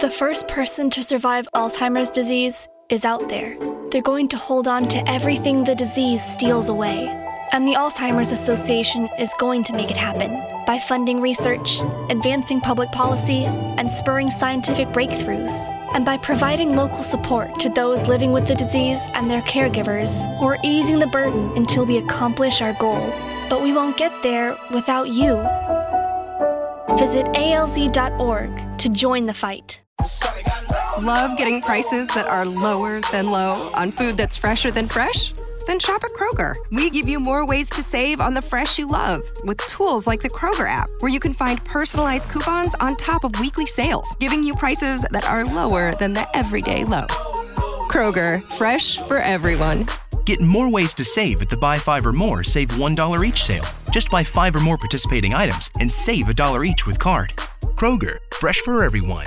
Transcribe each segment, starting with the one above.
The first person to survive Alzheimer's disease is out there. They're going to hold on to everything the disease steals away. And the Alzheimer's Association is going to make it happen by funding research, advancing public policy, and spurring scientific breakthroughs, and by providing local support to those living with the disease and their caregivers, or easing the burden until we accomplish our goal. But we won't get there without you. Visit alz.org to join the fight. Love getting prices that are lower than low on food that's fresher than fresh? Then shop at Kroger. We give you more ways to save on the fresh you love with tools like the Kroger app, where you can find personalized coupons on top of weekly sales, giving you prices that are lower than the everyday low. Kroger, fresh for everyone. Get more ways to save at the Buy Five or More Save $1 each sale. Just buy five or more participating items and save a dollar each with card. Kroger, fresh for everyone.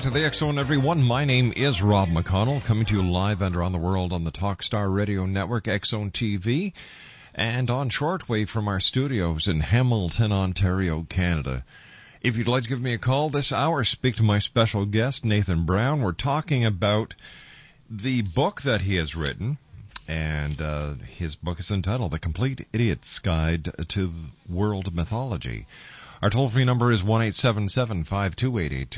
Back to the Zone, everyone. My name is Rob McConnell, coming to you live and around the world on the Talkstar Radio Network, Zone TV, and on shortwave from our studios in Hamilton, Ontario, Canada. If you'd like to give me a call this hour, speak to my special guest, Nathan Brown. We're talking about the book that he has written, and uh, his book is entitled The Complete Idiot's Guide to World Mythology. Our toll free number is 1 528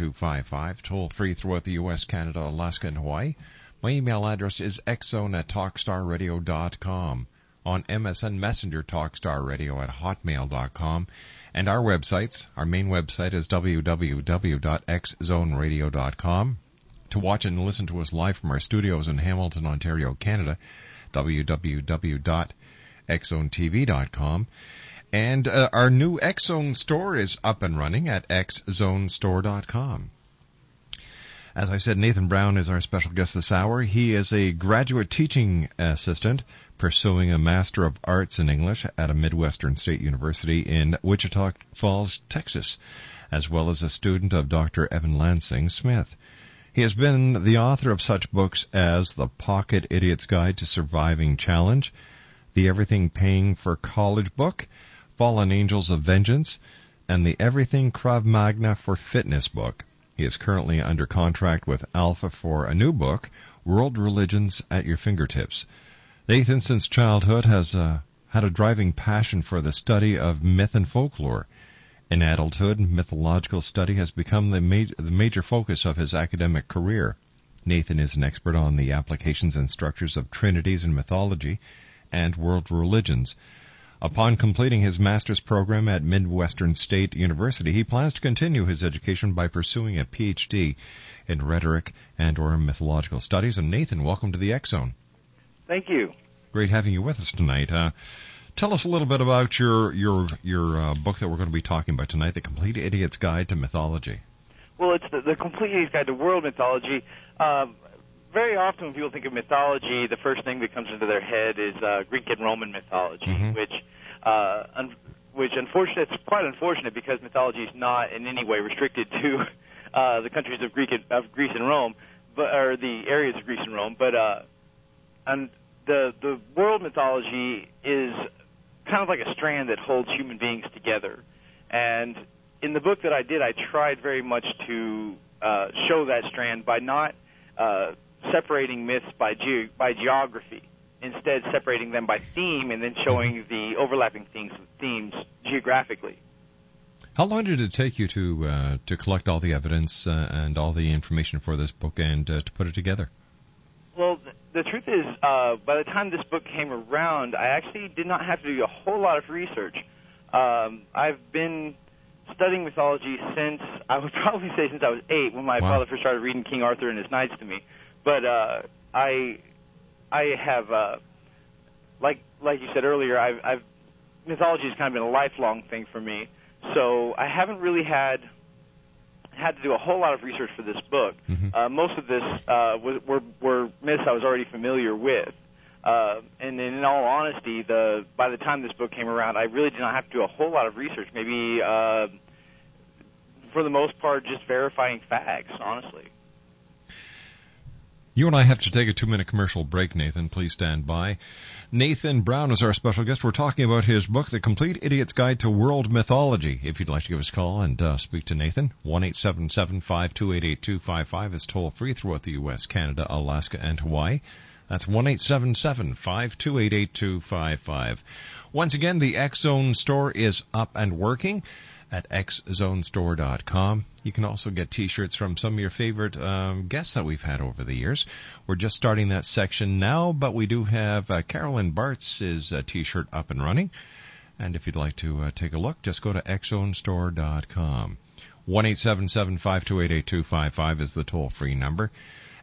toll free throughout the U.S., Canada, Alaska, and Hawaii. My email address is xzone at talkstarradio.com. On MSN Messenger, talkstarradio at hotmail.com. And our websites, our main website is www.xzoneradio.com. To watch and listen to us live from our studios in Hamilton, Ontario, Canada, www.xzonetv.com. And uh, our new X Zone store is up and running at xzonestore.com. As I said, Nathan Brown is our special guest this hour. He is a graduate teaching assistant pursuing a Master of Arts in English at a Midwestern State University in Wichita Falls, Texas, as well as a student of Dr. Evan Lansing Smith. He has been the author of such books as The Pocket Idiot's Guide to Surviving Challenge, The Everything Paying for College book, Fallen Angels of Vengeance, and the Everything Krav Maga for Fitness book. He is currently under contract with Alpha for a new book, World Religions at Your Fingertips. Nathan, since childhood, has uh, had a driving passion for the study of myth and folklore. In adulthood, mythological study has become the, ma- the major focus of his academic career. Nathan is an expert on the applications and structures of trinities in mythology and world religions. Upon completing his master's program at Midwestern State University, he plans to continue his education by pursuing a PhD in rhetoric and or mythological studies. And Nathan, welcome to the X Zone. Thank you. Great having you with us tonight. Uh, tell us a little bit about your your your uh, book that we're going to be talking about tonight, The Complete Idiot's Guide to Mythology. Well, it's the, the Complete Idiot's Guide to World Mythology. Um, very often when people think of mythology, the first thing that comes into their head is uh, Greek and Roman mythology, Mhm. which, uh, un- which unfortunate, it's quite unfortunate because mythology is not in any way restricted to uh, the countries of Greek and, of Greece and Rome, but or the areas of Greece and Rome. But uh, and the the world mythology is kind of like a strand that holds human beings together. And in the book that I did, I tried very much to uh, show that strand by not uh, separating myths by ge- by geography, instead separating them by theme and then showing the overlapping themes themes geographically. How long did it take you to uh, to collect all the evidence uh, and all the information for this book and uh, to put it together? Well, the truth is, uh, by the time this book came around, I actually did not have to do a whole lot of research. Um, I've been studying mythology since I would probably say since I was eight, when my Wow. father first started reading King Arthur and his knights to me. But uh, I, I have, uh, like like you said earlier, I've, I've mythology has kind of been a lifelong thing for me. So I haven't really had had to do a whole lot of research for this book. Mhm. Uh, most of this uh, was, were, were myths I was already familiar with. Uh, and in all honesty, the by the time this book came around, I really did not have to do a whole lot of research. Maybe, uh, for the most part, just verifying facts. Honestly. You and I have to take a two minute commercial break, Nathan. Please stand by. Nathan Brown is our special guest. We're talking about his book, The Complete Idiot's Guide to World Mythology. If you'd like to give us a call and uh, speak to Nathan, 1 528 is toll free throughout the U.S., Canada, Alaska, and Hawaii. That's 1 528 Once again, the X Zone store is up and working at xzonestore.com. You can also get t-shirts from some of your favorite um, guests that we've had over the years. We're just starting that section now, but we do have uh, Carolyn Bart's uh, t-shirt up and running. And if you'd like to uh, take a look, just go to xzonestore.com. 1-877-528-8255 is the toll-free number.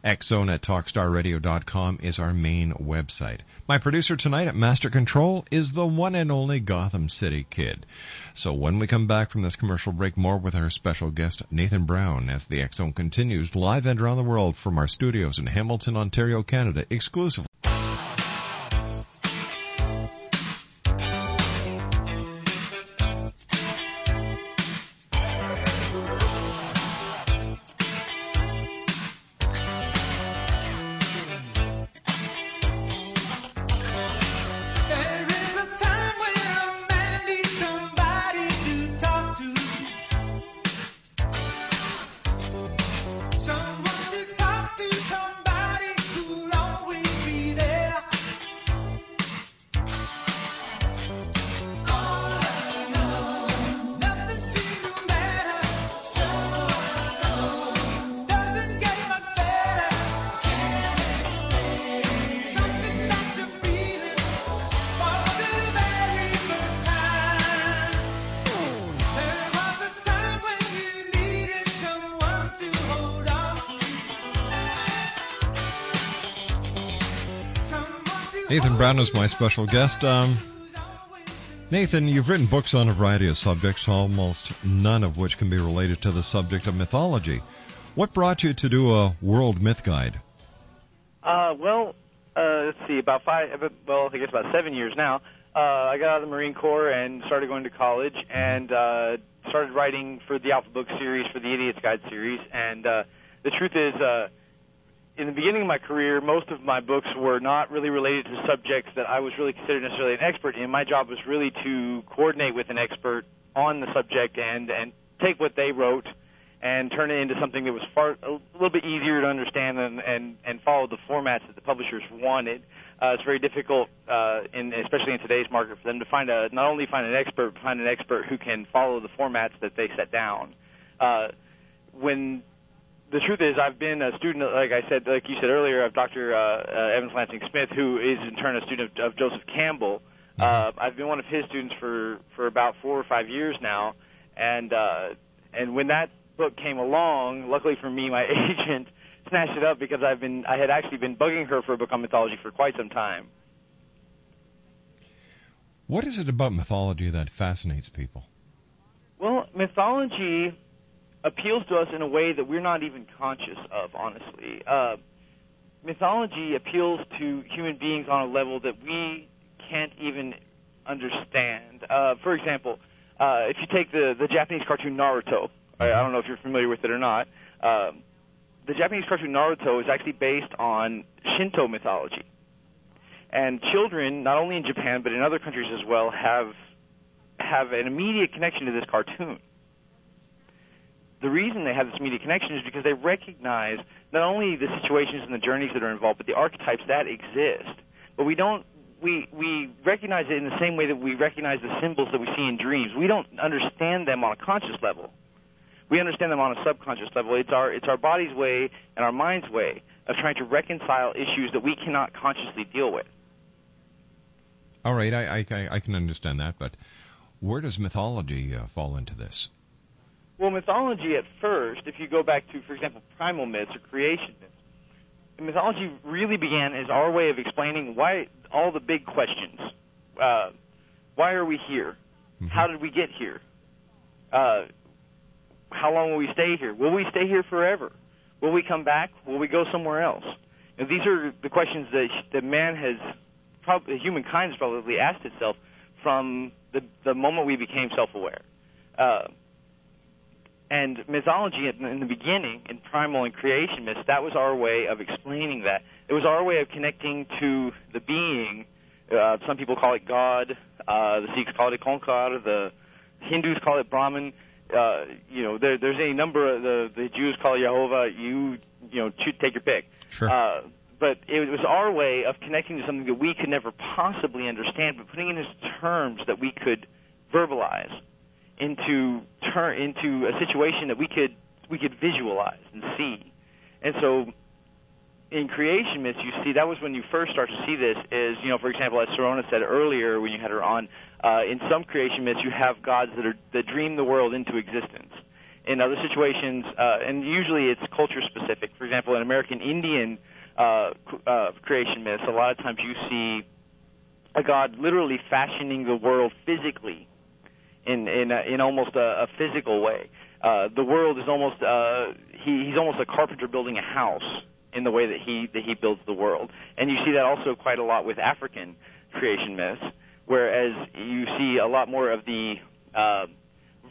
Xzone at TalkStarRadio.com is our main website. My producer tonight at Master Control is the one and only Gotham City Kid. So when we come back from this commercial break, more with our special guest Nathan Brown as the Xzone continues live and around the world from our studios in Hamilton, Ontario, Canada, exclusively. Brown is my special guest. Um, Nathan, you've written books on a variety of subjects, almost none of which can be related to the subject of mythology. What brought you to do a world myth guide? Uh, well, uh, let's see, about five, well, I guess about seven years now. Uh, I got out of the Marine Corps and started going to college and uh, started writing for the Alpha Book series, for the Idiot's Guide series. And uh, the truth is, uh, in the beginning of my career, most of my books were not really related to subjects that I was really considered necessarily an expert in. My job was really to coordinate with an expert on the subject and and take what they wrote and turn it into something that was far a little bit easier to understand and and, and follow the formats that the publishers wanted. Uh, it's very difficult, uh, in especially in today's market, for them to find a not only find an expert, but find an expert who can follow the formats that they set down. Uh, when the truth is, I've been a student, like I said, like you said earlier, of Dr. Uh, uh, Evans Lansing Smith, who is in turn a student of, of Joseph Campbell. Uh, I've been one of his students for for about four or five years now, and uh, and when that book came along, luckily for me, my agent snatched it up because I've been I had actually been bugging her for a book on mythology for quite some time. What is it about mythology that fascinates people? Well, mythology appeals to us in a way that we're not even conscious of, honestly. Uh, mythology appeals to human beings on a level that we can't even understand. Uh, for example, uh, if you take the the Japanese cartoon Naruto, I, I don't know if you're familiar with it or not. Um, the Japanese cartoon Naruto is actually based on Shinto mythology, and children, not only in Japan but in other countries as well, have have an immediate connection to this cartoon. The reason they have this media connection is because they recognize not only the situations and the journeys that are involved, but the archetypes that exist. But we don't we we recognize it in the same way that we recognize the symbols that we see in dreams. We don't understand them on a conscious level. We understand them on a subconscious level. It's our it's our body's way and our mind's way of trying to reconcile issues that we cannot consciously deal with. All right, I, I, I can understand that, but where does mythology uh, fall into this? Well, mythology at first, if you go back to, for example, primal myths or creation myths, mythology really began as our way of explaining why all the big questions. Uh, why are we here? How did we get here? Uh, how long will we stay here? Will we stay here forever? Will we come back? Will we go somewhere else? And these are the questions that that man has, probably humankind has probably asked itself from the the moment we became self-aware. Uh, and mythology in, in the beginning, in primal and creation myths, that was our way of explaining that. It was our way of connecting to the being. Uh, some people call it God. Uh, the Sikhs call it Ik Onkar. The Hindus call it Brahman. Uh, you know, there, there's a number of the the Jews call it Jehovah. You you know, choose, take your pick. Sure. Uh, but it was our way of connecting to something that we could never possibly understand, but putting it into terms that we could verbalize into turn into a situation that we could we could visualize and see. And so in creation myths you see that was when you first start to see this is, you know, for example as Sorona said earlier when you had her on, uh, in some creation myths you have gods that are that dream the world into existence. In other situations, uh, and usually it's culture specific. For example, in American Indian uh, uh, creation myths, a lot of times you see a god literally fashioning the world physically in in a, in almost a, a physical way. Uh, the world is almost uh, he, he's almost a carpenter building a house in the way that he that he builds the world, and you see that also quite a lot with African creation myths, whereas you see a lot more of the uh,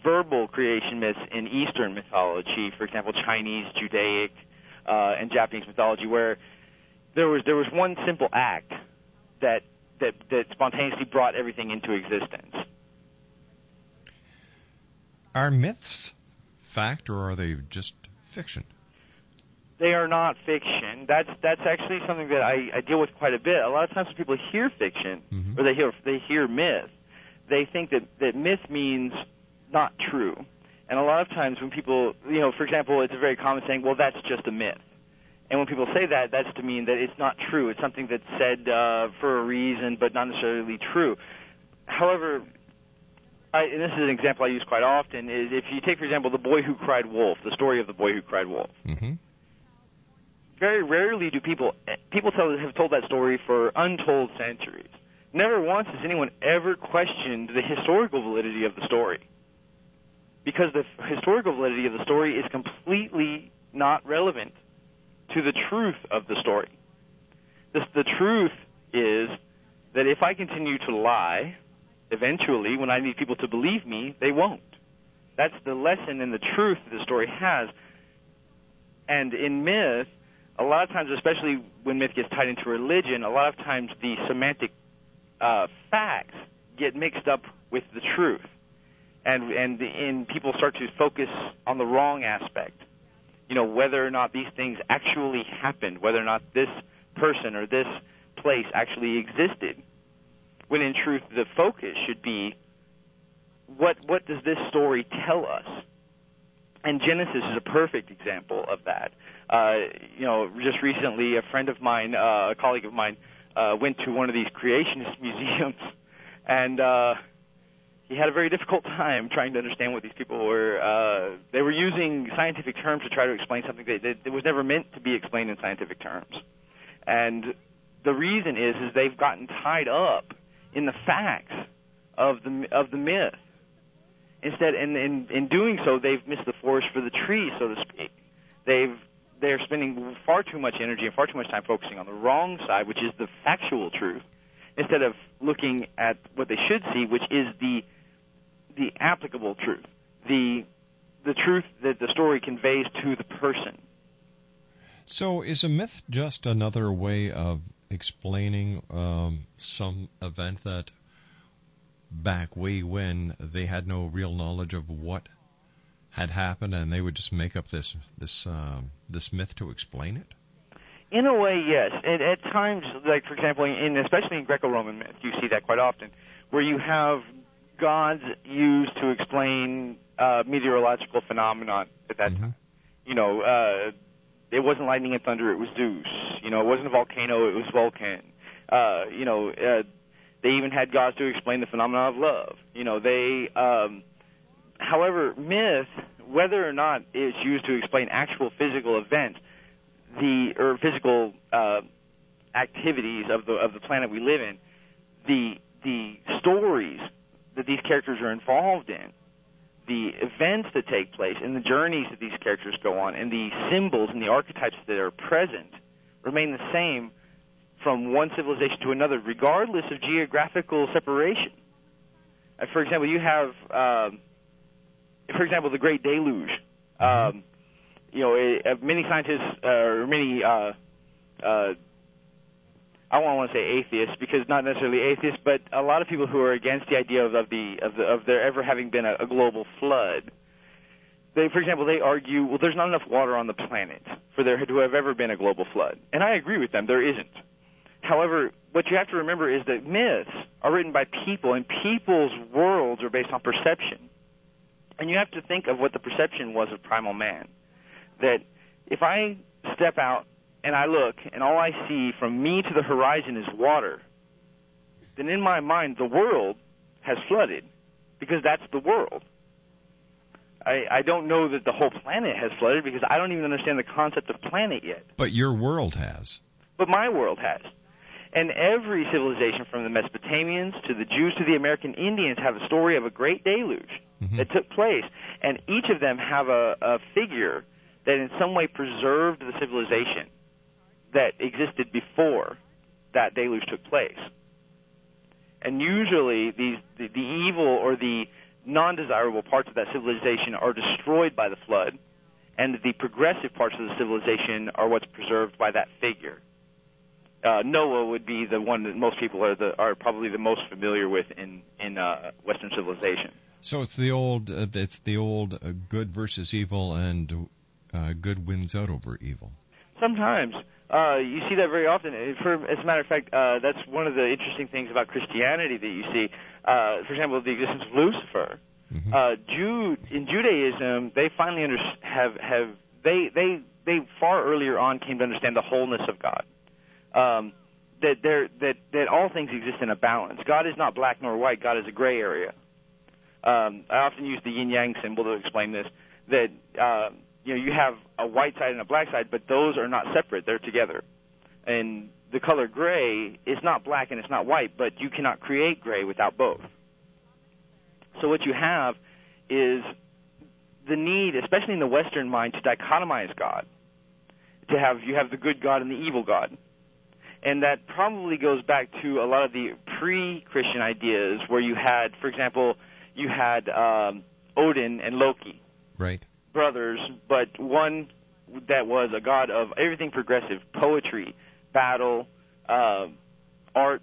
verbal creation myths in Eastern mythology, for example, Chinese, Judaic, uh, and Japanese mythology, where there was there was one simple act that that that spontaneously brought everything into existence. Are myths fact or are they just fiction? They are not fiction. That's that's actually something that I, I deal with quite a bit. A lot of times when people hear fiction or they hear they hear myth, they think that that myth means not true. And a lot of times when people, you know, for example, it's a very common saying, "Well, that's just a myth." And when people say that, that's to mean that it's not true. It's something that's said uh, for a reason, but not necessarily true. However, I, and this is an example I use quite often, is if you take, for example, the boy who cried wolf, the story of the boy who cried wolf. Mm-hmm. Very rarely do people people tell, have told that story for untold centuries. Never once has anyone ever questioned the historical validity of the story, because the historical validity of the story is completely not relevant to the truth of the story. The, the truth is that if I continue to lie, eventually, when I need people to believe me, they won't. That's the lesson and the truth that the story has. And in myth, a lot of times, especially when myth gets tied into religion, a lot of times the semantic uh, facts get mixed up with the truth, and and and people start to focus on the wrong aspect. You know, whether or not these things actually happened, whether or not this person or this place actually existed. When in truth, the focus should be what what does this story tell us? And Genesis is a perfect example of that. Uh, you know, just recently, a friend of mine, uh, a colleague of mine, uh, went to one of these creationist museums, and uh, he had a very difficult time trying to understand what these people were. Uh, they were using scientific terms to try to explain something that, that, that was never meant to be explained in scientific terms. And the reason is, is they've gotten tied up in the facts of the of the myth. Instead, in, in in doing so, they've missed the forest for the trees, so to speak. They've they're spending far too much energy and far too much time focusing on the wrong side, which is the factual truth, instead of looking at what they should see, which is the the applicable truth, the the truth that the story conveys to the person. So, is a myth just another way of explaining um, some event that back way when they had no real knowledge of what had happened, and they would just make up this this um, this myth to explain it? In a way, yes. At, at times, like for example, in especially in Greco-Roman myth, you see that quite often, where you have gods used to explain uh, meteorological phenomenon at that time. You know, uh, it wasn't lightning and thunder; it was Zeus. You know, it wasn't a volcano; it was Vulcan. Uh, you know, uh, they even had gods to explain the phenomenon of love. You know, they. Um, however, myth, whether or not it's used to explain actual physical events, the or physical uh, activities of the of the planet we live in, the the stories that these characters are involved in, the events that take place, and the journeys that these characters go on, and the symbols and the archetypes that are present remain the same from one civilization to another, regardless of geographical separation. Uh, for example, you have, um, for example, the Great Deluge. Um, you know, uh, many scientists uh, or many uh, uh, I don't want to say atheists because not necessarily atheists, but a lot of people who are against the idea of, of the of the of there ever having been a, a global flood. They, for example, they argue, well, there's not enough water on the planet for there to have ever been a global flood, and I agree with them. There isn't. However, what you have to remember is that myths are written by people, and people's worlds are based on perception. And you have to think of what the perception was of primal man. That if I step out and I look, and all I see from me to the horizon is water, then in my mind, the world has flooded because that's the world. I, I don't know that the whole planet has flooded because I don't even understand the concept of planet yet. But your world has. But my world has. And every civilization, from the Mesopotamians to the Jews to the American Indians, have a story of a great deluge mm-hmm. that took place. And each of them have a, a figure that in some way preserved the civilization that existed before that deluge took place. And usually, these the, the evil or the non-desirable parts of that civilization are destroyed by the flood, and the progressive parts of the civilization are what's preserved by that figure. Uh, Noah would be the one that most people are the are probably the most familiar with in in uh, Western civilization. So it's the old uh, it's the old uh, good versus evil, and uh, good wins out over evil. Sometimes uh, you see that very often. Uh, For, as a matter of fact, uh, that's one of the interesting things about Christianity that you see. Uh, for example, the existence of Lucifer. Uh, Jude in Judaism, they finally under, have have they they they far earlier on came to understand the wholeness of God. Um, that there that that all things exist in a balance. God is not black nor white. God is a gray area. Um, I often use the yin yang symbol to explain this. That uh, you know you have a white side and a black side, but those are not separate; they're together. And the color gray is not black and it's not white, but you cannot create gray without both. So what you have is the need, especially in the Western mind, to dichotomize God. To have you have the good God and the evil God, and that probably goes back to a lot of the pre-Christian ideas, where you had, for example, you had um, Odin and Loki, Right. Brothers, but one that was a god of everything progressive, poetry, battle, uh, art,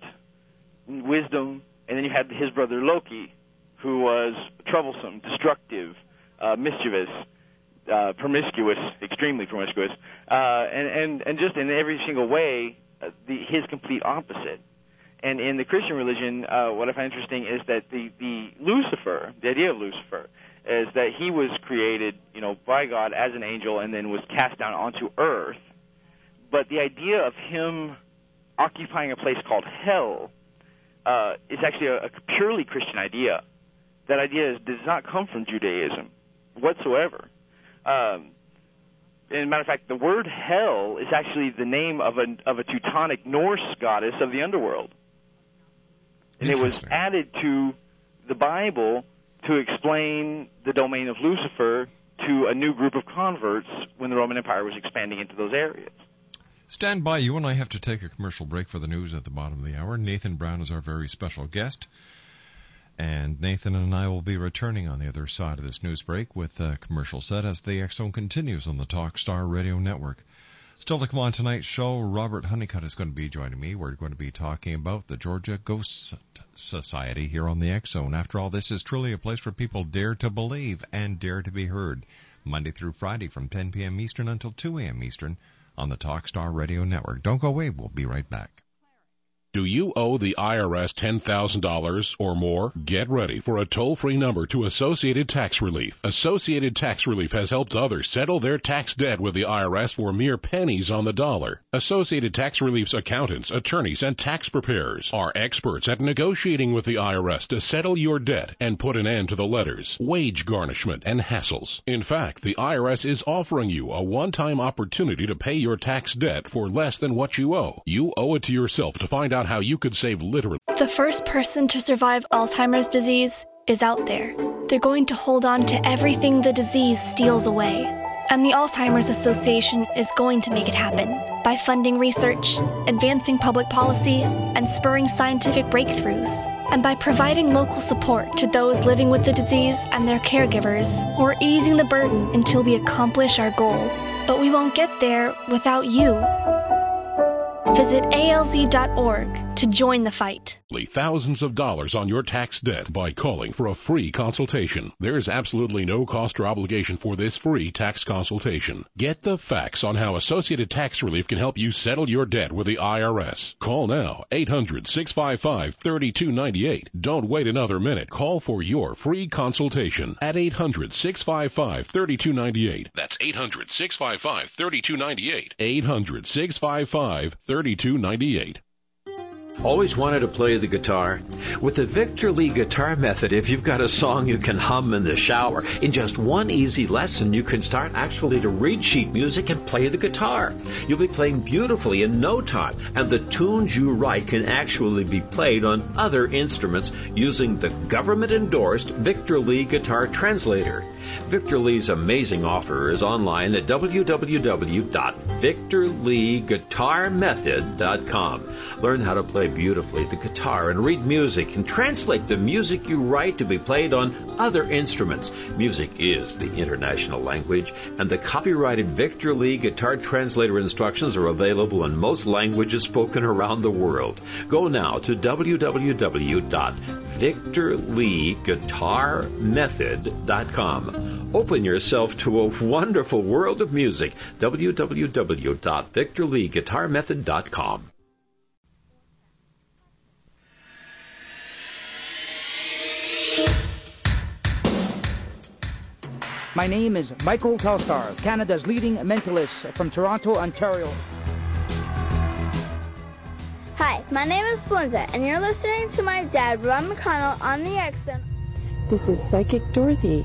wisdom, and then you had his brother Loki, who was troublesome, destructive, uh, mischievous, uh, promiscuous, extremely promiscuous, uh, and, and and just in every single way, uh, the, his complete opposite. And in the Christian religion, uh, what I find interesting is that the the Lucifer, the idea of Lucifer, is that he was created, you know, by God as an angel and then was cast down onto earth. But the idea of him occupying a place called hell uh, is actually a, a purely Christian idea. That idea is, does not come from Judaism whatsoever. Um, as a matter of fact, the word hell is actually the name of a of a Teutonic Norse goddess of the underworld, and it was added to the Bible to explain the domain of Lucifer to a new group of converts when the Roman Empire was expanding into those areas. Stand by. You and I have to take a commercial break for the news at the bottom of the hour. Nathan Brown is our very special guest. And Nathan and I will be returning on the other side of this news break with a commercial set as the Zone continues on the Talkstar Radio Network. Still to come on tonight's show, Robert Honeycutt is going to be joining me. We're going to be talking about the Georgia Ghost Society here on the X Zone. After all, this is truly a place where people dare to believe and dare to be heard. Monday through Friday from 10 p.m. Eastern until 2 a.m. Eastern on the Talkstar Radio Network. Don't go away. We'll be right back. Do you owe the IRS $10,000 or more? Get ready for a toll-free number to Associated Tax Relief. Associated Tax Relief has helped others settle their tax debt with the IRS for mere pennies on the dollar. Associated Tax Relief's accountants, attorneys, and tax preparers are experts at negotiating with the IRS to settle your debt and put an end to the letters, wage garnishment, and hassles. In fact, the IRS is offering you a one-time opportunity to pay your tax debt for less than what you owe. You owe it to yourself to find out how you could save literally The first person to survive Alzheimer's disease is out there. They're going to hold on to everything the disease steals away. And the Alzheimer's Association is going to make it happen by funding research, advancing public policy, and spurring scientific breakthroughs, and by providing local support to those living with the disease and their caregivers, or easing the burden until we accomplish our goal. But we won't get there without you. Visit alz.org to join the fight. thousands of dollars on your tax debt by calling for a free consultation. There's absolutely no cost or obligation for this free tax consultation. Get the facts on how Associated Tax Relief can help you settle your debt with the IRS. Call now 800-655-3298. Don't wait another minute. Call for your free consultation at 800-655-3298. That's 800-655-3298. 800-655-3298. Always wanted to play the guitar? With the Victor Lee Guitar Method, if you've got a song you can hum in the shower, in just one easy lesson, you can start actually to read sheet music and play the guitar. You'll be playing beautifully in no time, and the tunes you write can actually be played on other instruments using the government endorsed Victor Lee Guitar Translator. Victor Lee's amazing offer is online at www.victorleeguitarmethod.com. Learn how to play beautifully the guitar and read music and translate the music you write to be played on other instruments. Music is the international language, and the copyrighted Victor Lee Guitar Translator instructions are available in most languages spoken around the world. Go now to www.victorleeguitarmethod.com. Open yourself to a wonderful world of music. www.victorleeguitarmethod.com. My name is Michael Telstar, Canada's leading mentalist from Toronto, Ontario. Hi, my name is Splenda, and you're listening to my dad, Rob McConnell, on the X Zone. This is Psychic Dorothy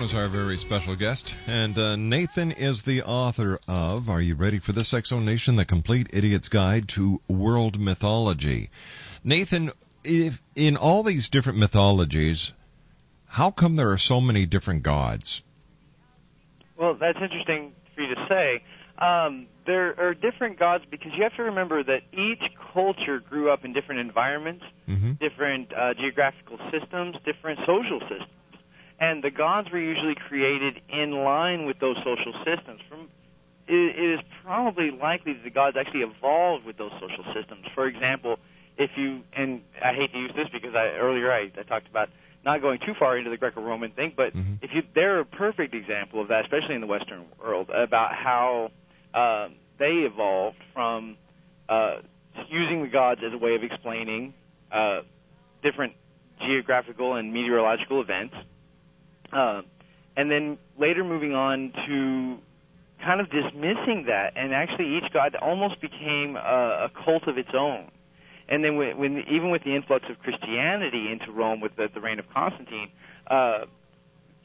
Brown is our very special guest, and uh, Nathan is the author of Are You Ready for This Exo Nation? The Complete Idiot's Guide to World Mythology. Nathan, if in all these different mythologies, how come there are so many different gods? Well, that's interesting for you to say. Um, there are different gods because you have to remember that each culture grew up in different environments, Mm-hmm. different uh, geographical systems, different social systems, and the gods were usually created in line with those social systems. From it, it is probably likely that the gods actually evolved with those social systems. For example, if you and I hate to use this because I earlier I, I talked about not going too far into the Greco-Roman thing, but if you they're a perfect example of that, especially in the Western world, about how um, they evolved from uh, using the gods as a way of explaining uh, different geographical and meteorological events, uh, and then later moving on to kind of dismissing that, and actually each god almost became a, a cult of its own. And then when, when even with the influx of Christianity into Rome with the, the reign of Constantine, uh,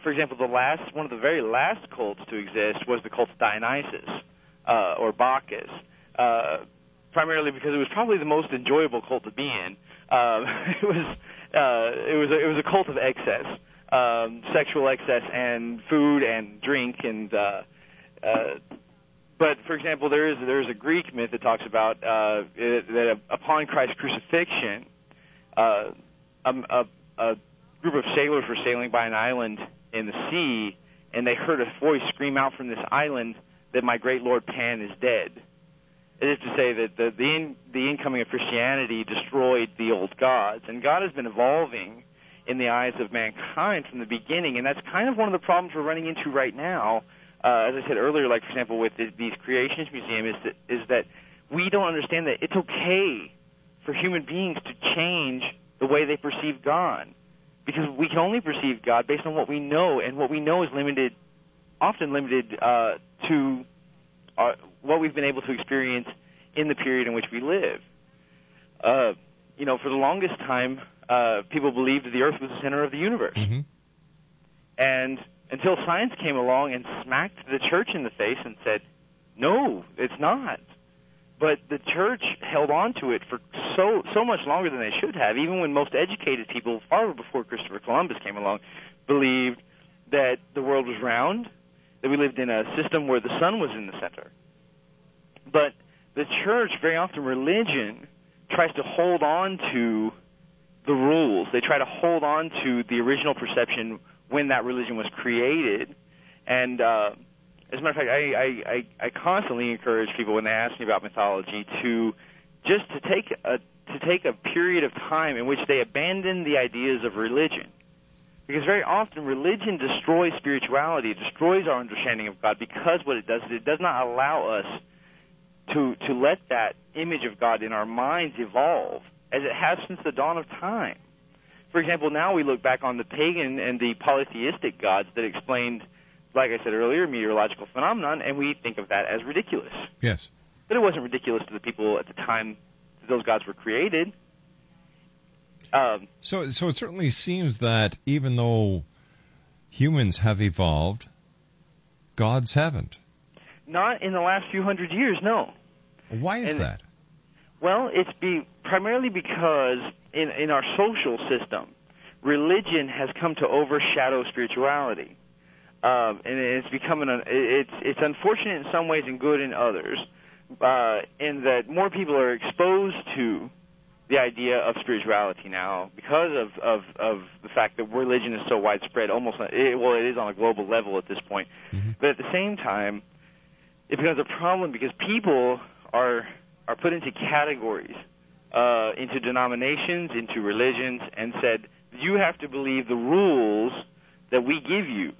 for example, the last one of the very last cults to exist was the cult of Dionysus uh, or Bacchus, uh, primarily because it was probably the most enjoyable cult to be in. Um, it was uh, it was a, it was a cult of excess, um, sexual excess, and food and drink and. Uh, uh, but for example, there is there is a Greek myth that talks about uh, it, that upon Christ's crucifixion, uh, a, a, a group of sailors were sailing by an island in the sea, and they heard a voice scream out from this island that my great Lord Pan is dead. It is to say that the the, in, the incoming of Christianity destroyed the old gods, and God has been evolving in the eyes of mankind from the beginning, and that's kind of one of the problems we're running into right now. Uh, as I said earlier, like for example with the, these Creationist Museum, is that is that we don't understand that it's okay for human beings to change the way they perceive God, because we can only perceive God based on what we know, and what we know is limited, often limited uh, to uh, what we've been able to experience in the period in which we live. Uh, you know, for the longest time, uh, people believed that the Earth was the center of the universe, and until science came along and smacked the church in the face and said, "No, it's not." But the church held on to it for so so much longer than they should have. Even when most educated people, far before Christopher Columbus came along, believed that the world was round, that we lived in a system where the sun was in the center. But the church, very often, religion tries to hold on to the rules. They try to hold on to the original perception when that religion was created. And uh, as a matter of fact, I, I, I, I constantly encourage people when they ask me about mythology to just to take a to take a period of time in which they abandon the ideas of religion. Because very often religion destroys spirituality, it destroys our understanding of God because what it does is it does not allow us to to let that image of God in our minds evolve as it has since the dawn of time. For example, now we look back on the pagan and the polytheistic gods that explained, like I said earlier, meteorological phenomenon, and we think of that as ridiculous. Yes. But it wasn't ridiculous to the people at the time that those gods were created. Um, So, so it certainly seems that even though humans have evolved, gods haven't. not in the last few hundred years, no. Why is And- that? Well, it's be primarily because in in our social system, religion has come to overshadow spirituality, um, and it's becoming an, it's it's unfortunate in some ways and good in others, uh, in that more people are exposed to the idea of spirituality now because of of of the fact that religion is so widespread, almost it, well, it is on a global level at this point. But at the same time, it becomes a problem because people are are put into categories, uh, into denominations, into religions, and said you have to believe the rules that we give you.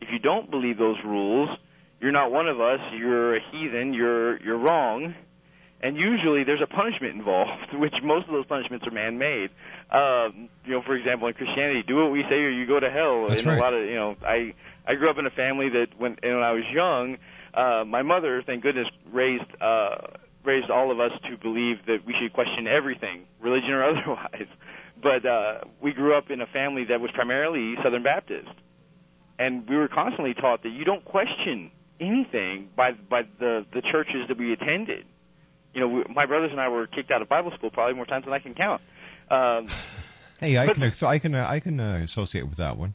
If you don't believe those rules, you're not one of us. You're a heathen. You're you're wrong. And usually there's a punishment involved, which most of those punishments are man-made. Um, you know, for example, in Christianity, do what we say or you go to hell. That's and right. a lot of you know, I I grew up in a family that when and when I was young, uh, my mother, thank goodness, raised uh, raised all of us to believe that we should question everything, religion or otherwise. But uh, we grew up in a family that was primarily Southern Baptist, and we were constantly taught that you don't question anything by by the the churches that we attended. You know, we, my brothers and I were kicked out of Bible school probably more times than I can count. Um, Hey, I But- can so I can uh, I can uh, associate with that one.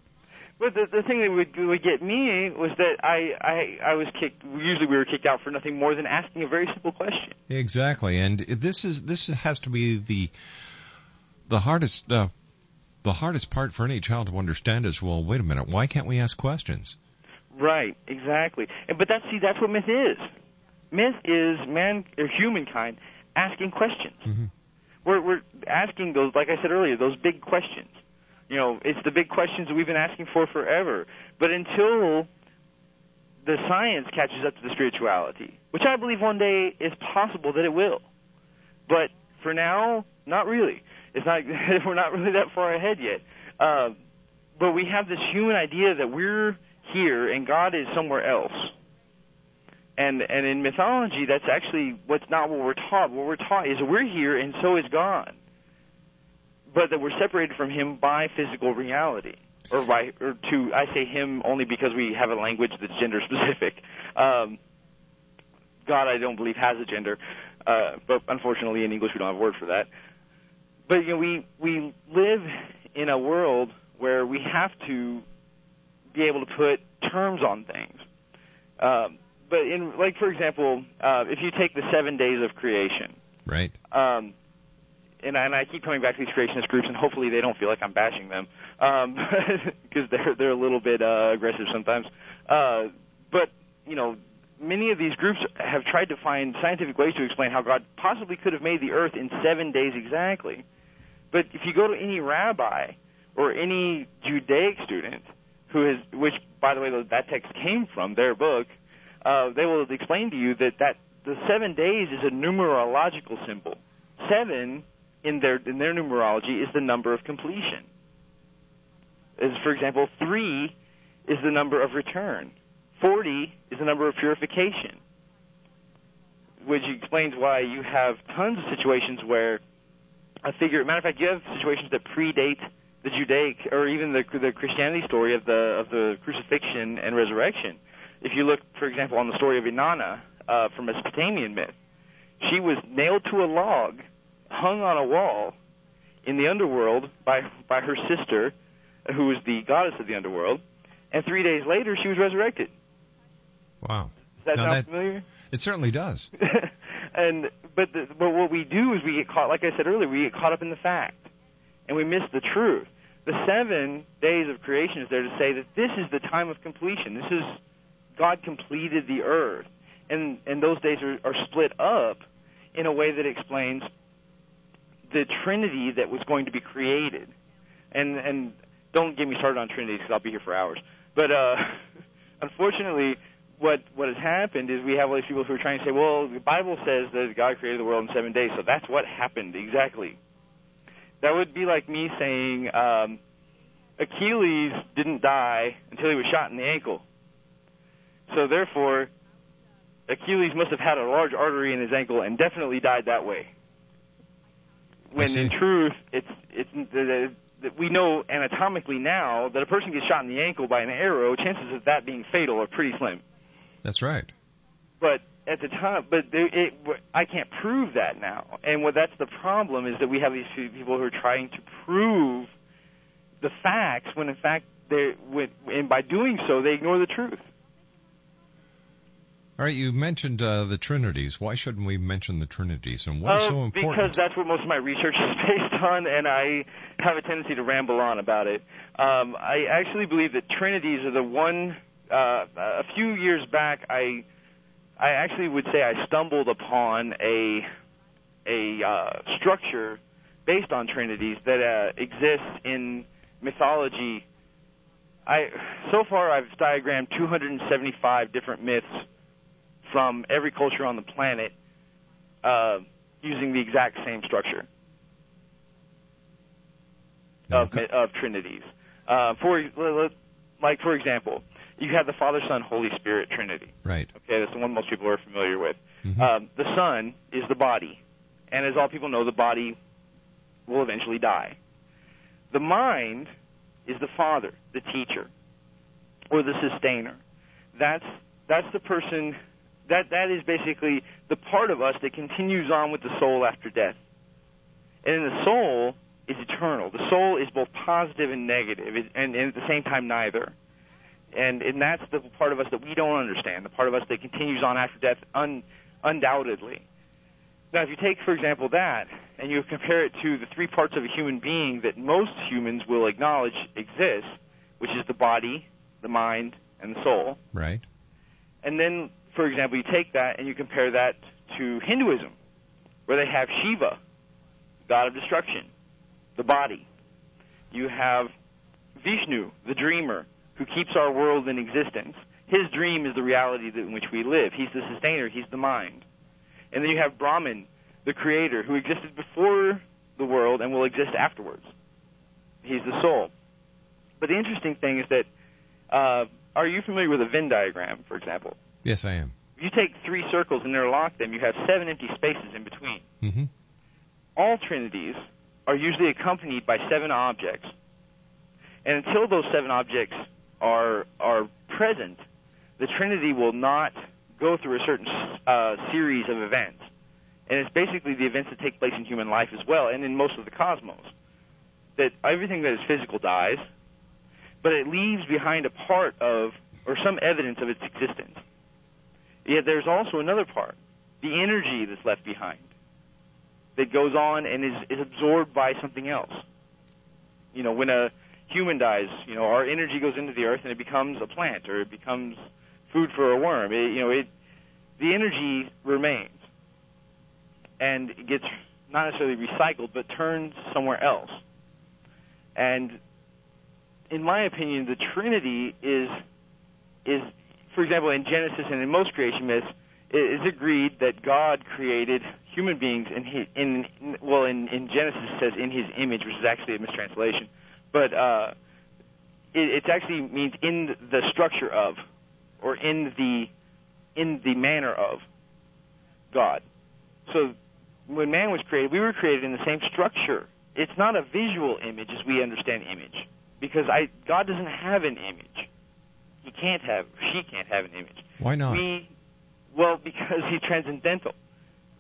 But the, the thing that would, would get me was that I, I I was kicked. Usually, we were kicked out for nothing more than asking a very simple question. Exactly, and this is this has to be the the hardest uh, the hardest part for any child to understand is well, wait a minute, why can't we ask questions? Right, exactly. And but that's see, that's what myth is. Myth is man or humankind asking questions. We're we're asking those, like I said earlier, those big questions. You know, it's the big questions that we've been asking for forever. But until the science catches up to the spirituality, which I believe one day is possible that it will. But for now, not really. It's not. we're not really that far ahead yet. Uh, but we have this human idea that we're here and God is somewhere else. And and in mythology, that's actually what's not what we're taught. What we're taught is we're here and so is God, but that we're separated from Him by physical reality, or by or to I say Him only because we have a language that's gender specific. Um, God, I don't believe has a gender, uh, but unfortunately in English we don't have a word for that. But you know, we we live in a world where we have to be able to put terms on things. Um, but in like for example, uh, if you take the seven days of creation, Right. um, and, I, and I keep coming back to these creationist groups, and hopefully they don't feel like I'm bashing them because they're they're a little bit uh, aggressive sometimes. Uh, but you know, many of these groups have tried to find scientific ways to explain how God possibly could have made the earth in seven days exactly. But if you go to any rabbi or any Judaic student who has, which by the way that text came from their book, uh, they will explain to you that that the seven days is a numerological symbol. Seven in their in their numerology is the number of completion. As for example, three is the number of return. Forty is the number of purification. Which explains why you have tons of situations where a figure. Matter of fact, you have situations that predate the Judaic or even the the Christianity story of the of the crucifixion and resurrection. If you look, for example, on the story of Inanna uh, from Mesopotamian myth, she was nailed to a log, hung on a wall in the underworld by by her sister, who was the goddess of the underworld, and three days later she was resurrected. Wow. Does that Now sound that- familiar? It certainly does. and but the, but what we do is we get caught, like I said earlier, we get caught up in the fact, and we miss the truth. The seven days of creation is there to say that this is the time of completion. This is God completed the earth, and and those days are, are split up in a way that explains the Trinity that was going to be created. And and don't get me started on Trinity because I'll be here for hours. But uh, unfortunately, what what has happened is we have all these people who are trying to say, well, the Bible says that God created the world in seven days, so that's what happened exactly. That would be like me saying um, Achilles didn't die until he was shot in the ankle. So therefore, Achilles must have had a large artery in his ankle and definitely died that way. When in truth, it's it's the, the, we know anatomically now that a person gets shot in the ankle by an arrow, chances of that being fatal are pretty slim. That's right. But at the time, but there, it, I can't prove that now. And what that's the problem is that we have these few people who are trying to prove the facts when in fact they when, and by doing so they ignore the truth. All right, you mentioned uh, the Trinities. Why shouldn't we mention the Trinities, and what is Uh, so important? Because that's what most of my research is based on, and I have a tendency to ramble on about it. Um, I actually believe that trinities are the one. Uh, a few years back, I I actually would say I stumbled upon a a uh, structure based on trinities that uh, exists in mythology. I so far I've diagrammed 275 different myths from every culture on the planet uh, using the exact same structure of, of trinities. Uh, for like for example, you have the Father, Son, Holy Spirit Trinity. Right. Okay, that's the one most people are familiar with. Um, the Son is the body, and as all people know, the body will eventually die. The mind is the Father, the teacher. or the sustainer. That's that's the person that that is basically the part of us that continues on with the soul after death. And the soul is eternal. The soul is both positive and and, and at the same time neither. And and that's the part of us that we don't understand. The part of us that continues on after death, un, undoubtedly. Now, if you take, for example, that and you compare it to the three parts of a human being that most humans will acknowledge exist, which is the body, the mind, and the soul. Right. And then, for example, you take that and you compare that to Hinduism, where they have Shiva, god of destruction, the body. You have Vishnu, the dreamer, who keeps our world in existence. His dream is the reality in which we live. He's the sustainer, he's the mind. And then you have Brahman, the creator, who existed before the world and will exist afterwards. He's the soul. But the interesting thing is that, uh, are you familiar with a Venn diagram, for example? Yes, I am. If you take three circles and interlock them, you have seven empty spaces in between. Mm-hmm. All trinities are usually accompanied by seven objects. And until those seven objects are are present, the trinity will not go through a certain uh, series of events. And it's basically the events that take place in human life as well, and in most of the cosmos. That everything that is physical dies, but it leaves behind a part of, or some evidence of its existence. Yet there's also another part, the energy that's left behind, that goes on and is, is absorbed by something else. You know, when a human dies, you know, our energy goes into the earth and it becomes a plant or it becomes food for a worm. It, you know, it the energy remains and it gets not necessarily recycled, but turned somewhere else. And in my opinion, the Trinity is is, for example, in Genesis and in most creation myths, it is agreed that God created human beings in his, in well in, in Genesis it says in His image, which is actually a mistranslation, but uh, it, actually means in the structure of, or in the in the manner of God. So when man was created, we were created in the same structure. It's not a visual image as we understand image, because I God doesn't have an image. He can't have, she can't have an image. Why not? We, well, because he's transcendental.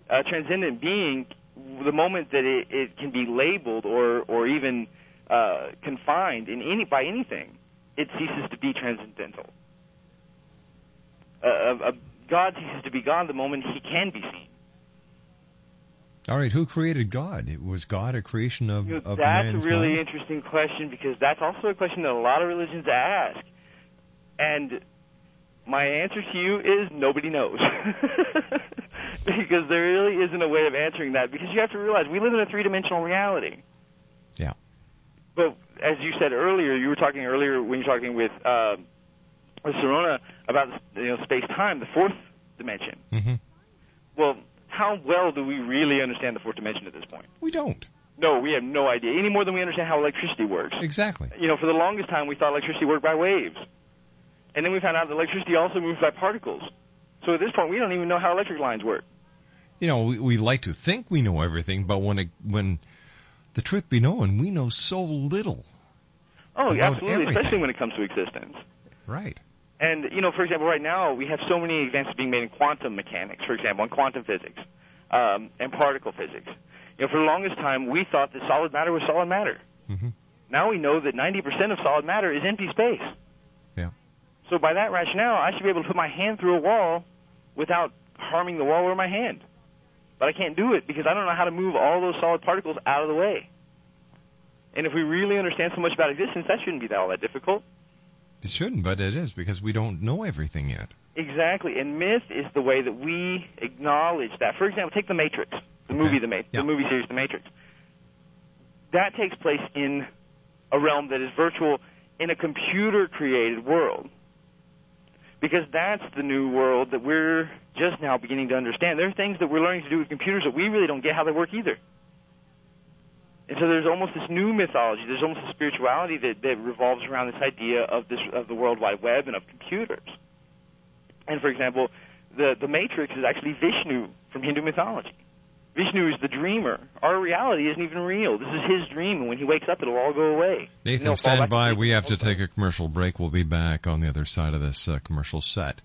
A transcendent being, the moment that it, it can be labeled or or even uh, confined in any by anything, it ceases to be transcendental. A, a, a God ceases to be God the moment he can be seen. All right, who created God? It was God a creation of, You know, of that's man's a really mind? interesting question because that's also a question that a lot of religions ask. And my answer to you is nobody knows. because there really isn't a way of answering that because you have to realize we live in a three-dimensional reality. Yeah. But as you said earlier, you were talking earlier when you were talking with uh, with Serona about you know space-time, the fourth dimension. Mm-hmm. Well, how well do we really understand the fourth dimension at this point? We don't. No, we have no idea any more than we understand how electricity works. Exactly. You know, for the longest time we thought electricity worked by waves, and then we found out that electricity also moves by particles. So at this point, we don't even know how electric lines work. You know, we, we like to think we know everything, but when it, when the truth be known, we know so little. Oh, absolutely, everything. especially when it comes to existence. Right. And you know, for example, right now we have so many advances being made in quantum mechanics, for example, in quantum physics um, and particle physics. You know, for the longest time we thought that solid matter was solid matter. Mhm. Now we know that 90% of solid matter is empty space. So by that rationale, I should be able to put my hand through a wall without harming the wall or my hand. But I can't do it because I don't know how to move all those solid particles out of the way. And if we really understand so much about existence, that shouldn't be that all that difficult. It shouldn't, but it is because we don't know everything yet. Exactly, and myth is the way that we acknowledge that. For example, take The Matrix, the movie, the, Ma- Yeah. the movie series, The Matrix. That takes place in a realm that is virtual in a computer-created world, because that's the new world that we're just now beginning to understand. There are things that we're learning to do with computers that we really don't get how they work either. And so there's almost this new mythology. There's almost a spirituality that, that revolves around this idea of this of the World Wide Web and of computers. And for example, the the Matrix is actually Vishnu from Hindu mythology. Vishnu is the dreamer. Our reality isn't even real. This is his dream, and when he wakes up, it'll all go away. Nathan, And he'll fall stand by. We have to take a commercial break. We'll be back on the other side of this uh, commercial set.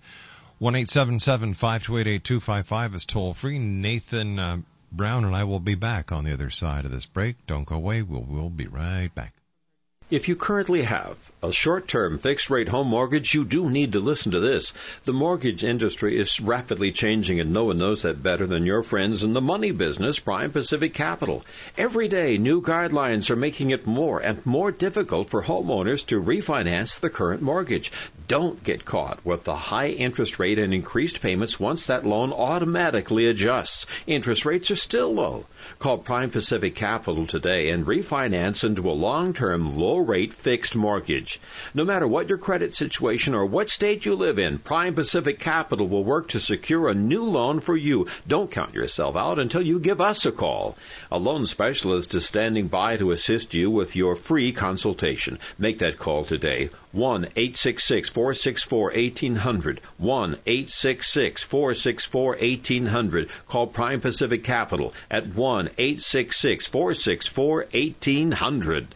One eight seven seven five two eight eight two five five is toll free. Nathan uh, Brown and I will be back on the other side of this break. Don't go away. We'll we'll be right back. If you currently have a short-term fixed-rate home mortgage, you do need to listen to this. The mortgage industry is rapidly changing and no one knows that better than your friends in the money business, Prime Pacific Capital. Every day, new guidelines are making it more and more difficult for homeowners to refinance the current mortgage. Don't get caught with the high interest rate and increased payments once that loan automatically adjusts. Interest rates are still low. Call Prime Pacific Capital today and refinance into a long-term, low-rate fixed mortgage. No matter what your credit situation or what state you live in, Prime Pacific Capital will work to secure a new loan for you. Don't count yourself out until you give us a call. A loan specialist is standing by to assist you with your free consultation. Make that call today. 1 866 464 1800. 1 866 464 1800. Call Prime Pacific Capital at 1 866 464 1800.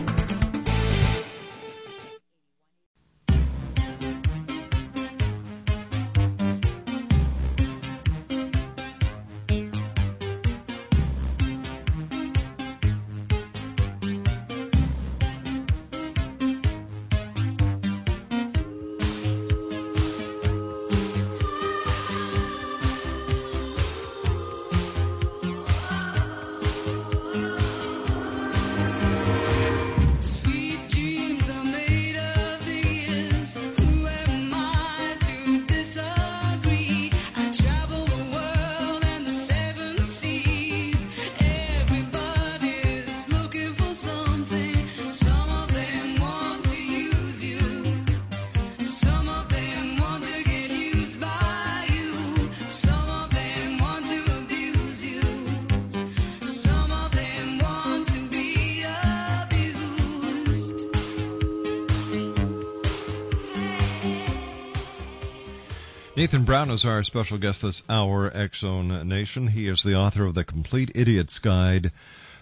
Nathan Brown is our special guest this hour, X Zone Nation. He is the author of The Complete Idiot's Guide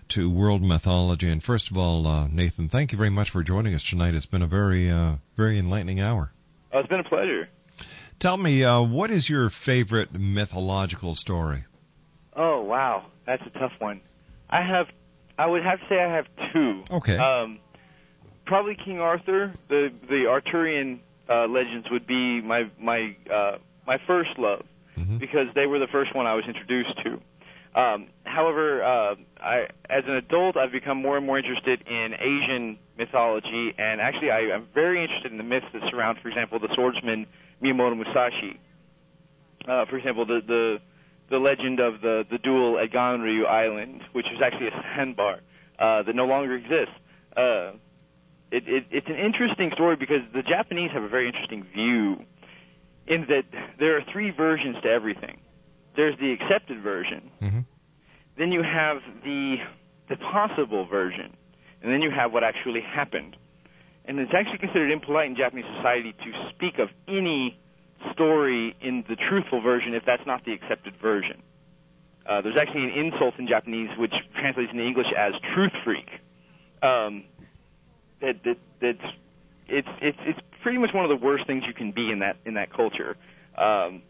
to World Mythology. And first of all, uh, Nathan, thank you very much for joining us tonight. It's been a very, uh, very enlightening hour. Oh, it's been a pleasure. Tell me, uh, what is your favorite mythological story? Oh wow, that's a tough one. I have, I would have to say I have two. Okay. Um, probably King Arthur. The the Arthurian uh, legends would be my my uh, my first love because they were the first one I was introduced to. Um, however, uh, I, as an adult, I've become more and more interested in Asian mythology, and actually, I, I'm very interested in the myths that surround, for example, the swordsman Miyamoto Musashi. Uh, for example, the the the legend of the the duel at Ganryu Island, which was actually a sandbar uh, that no longer exists. Uh, it, it, it's an interesting story because the Japanese have a very interesting view in that there are three versions to everything. There's the accepted version, then you have the the possible version, and then you have what actually happened. And it's actually considered impolite in Japanese society to speak of any story in the truthful version if that's not the accepted version. Uh, there's actually an insult in Japanese which translates into English as truth freak. Um, that, that that's it's it's it's pretty much one of the worst things you can be in that in that culture. Um,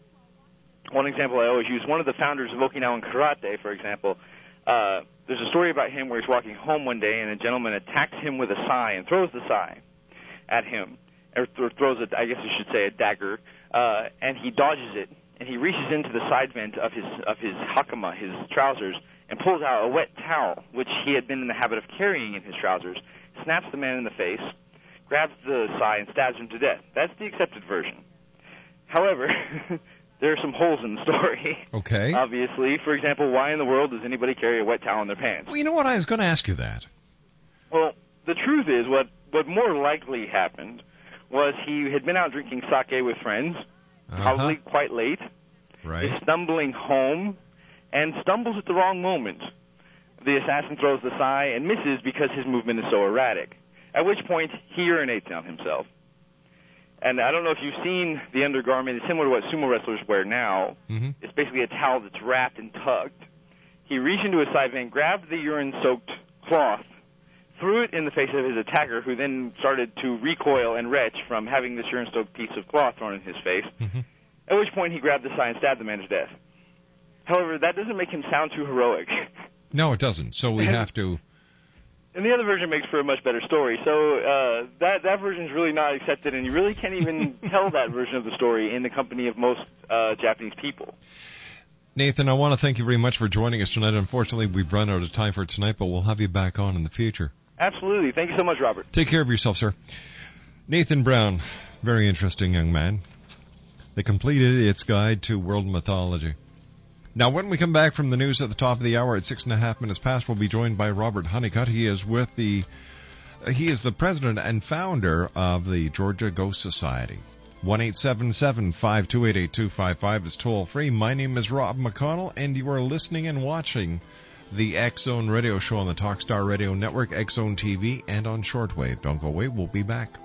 one example I always use: one of the founders of Okinawan karate, for example, uh, there's a story about him where he's walking home one day and a gentleman attacks him with a sai and throws the sai at him, or th- throws I guess you should say a dagger, uh, and he dodges it and he reaches into the side vent of his of his hakama, his trousers, and pulls out a wet towel which he had been in the habit of carrying in his trousers, snaps the man in the face, grabs the sai and stabs him to death. That's the accepted version. However, there are some holes in the story. Okay. Obviously, for example, why in the world does anybody carry a wet towel in their pants? Well, you know what? I was going to ask you that. Well, the truth is, what what more likely happened was he had been out drinking sake with friends, uh-huh. probably quite late. Right. Is stumbling home, and stumbles at the wrong moment. The assassin throws the sai and misses because his movement is so erratic. At which point he urinates on himself. And I don't know if you've seen the undergarment. It's similar to what sumo wrestlers wear now. Mm-hmm. It's basically a towel that's wrapped and tugged. He reached into his side vent, grabbed the urine-soaked cloth, threw it in the face of his attacker, who then started to recoil and retch from having this urine-soaked piece of cloth thrown in his face. At which point he grabbed the sign and stabbed the man to death. However, that doesn't make him sound too heroic. No, it doesn't. So we have to. And the other version makes for a much better story. So uh, that that version is really not accepted, and you really can't even tell that version of the story in the company of most uh, Japanese people. Nathan, I want to thank you very much for joining us tonight. Unfortunately, we've run out of time for tonight, but we'll have you back on in the future. Absolutely. Thank you so much, Robert. Take care of yourself, sir. Nathan Brown, very interesting young man. The Complete Idiot's guide to world mythology. Now, when we come back from the news at the top of the hour at six and a half minutes past, we'll be joined by Robert Honeycutt. He is with the he is the president and founder of the Georgia Ghost Society. One eight seven seven five two eight eight two five five is toll free. My name is Rob McConnell, and you are listening and watching the X Zone Radio Show on the Talkstar Radio Network, X Zone TV, and on shortwave. Don't go away. We'll be back.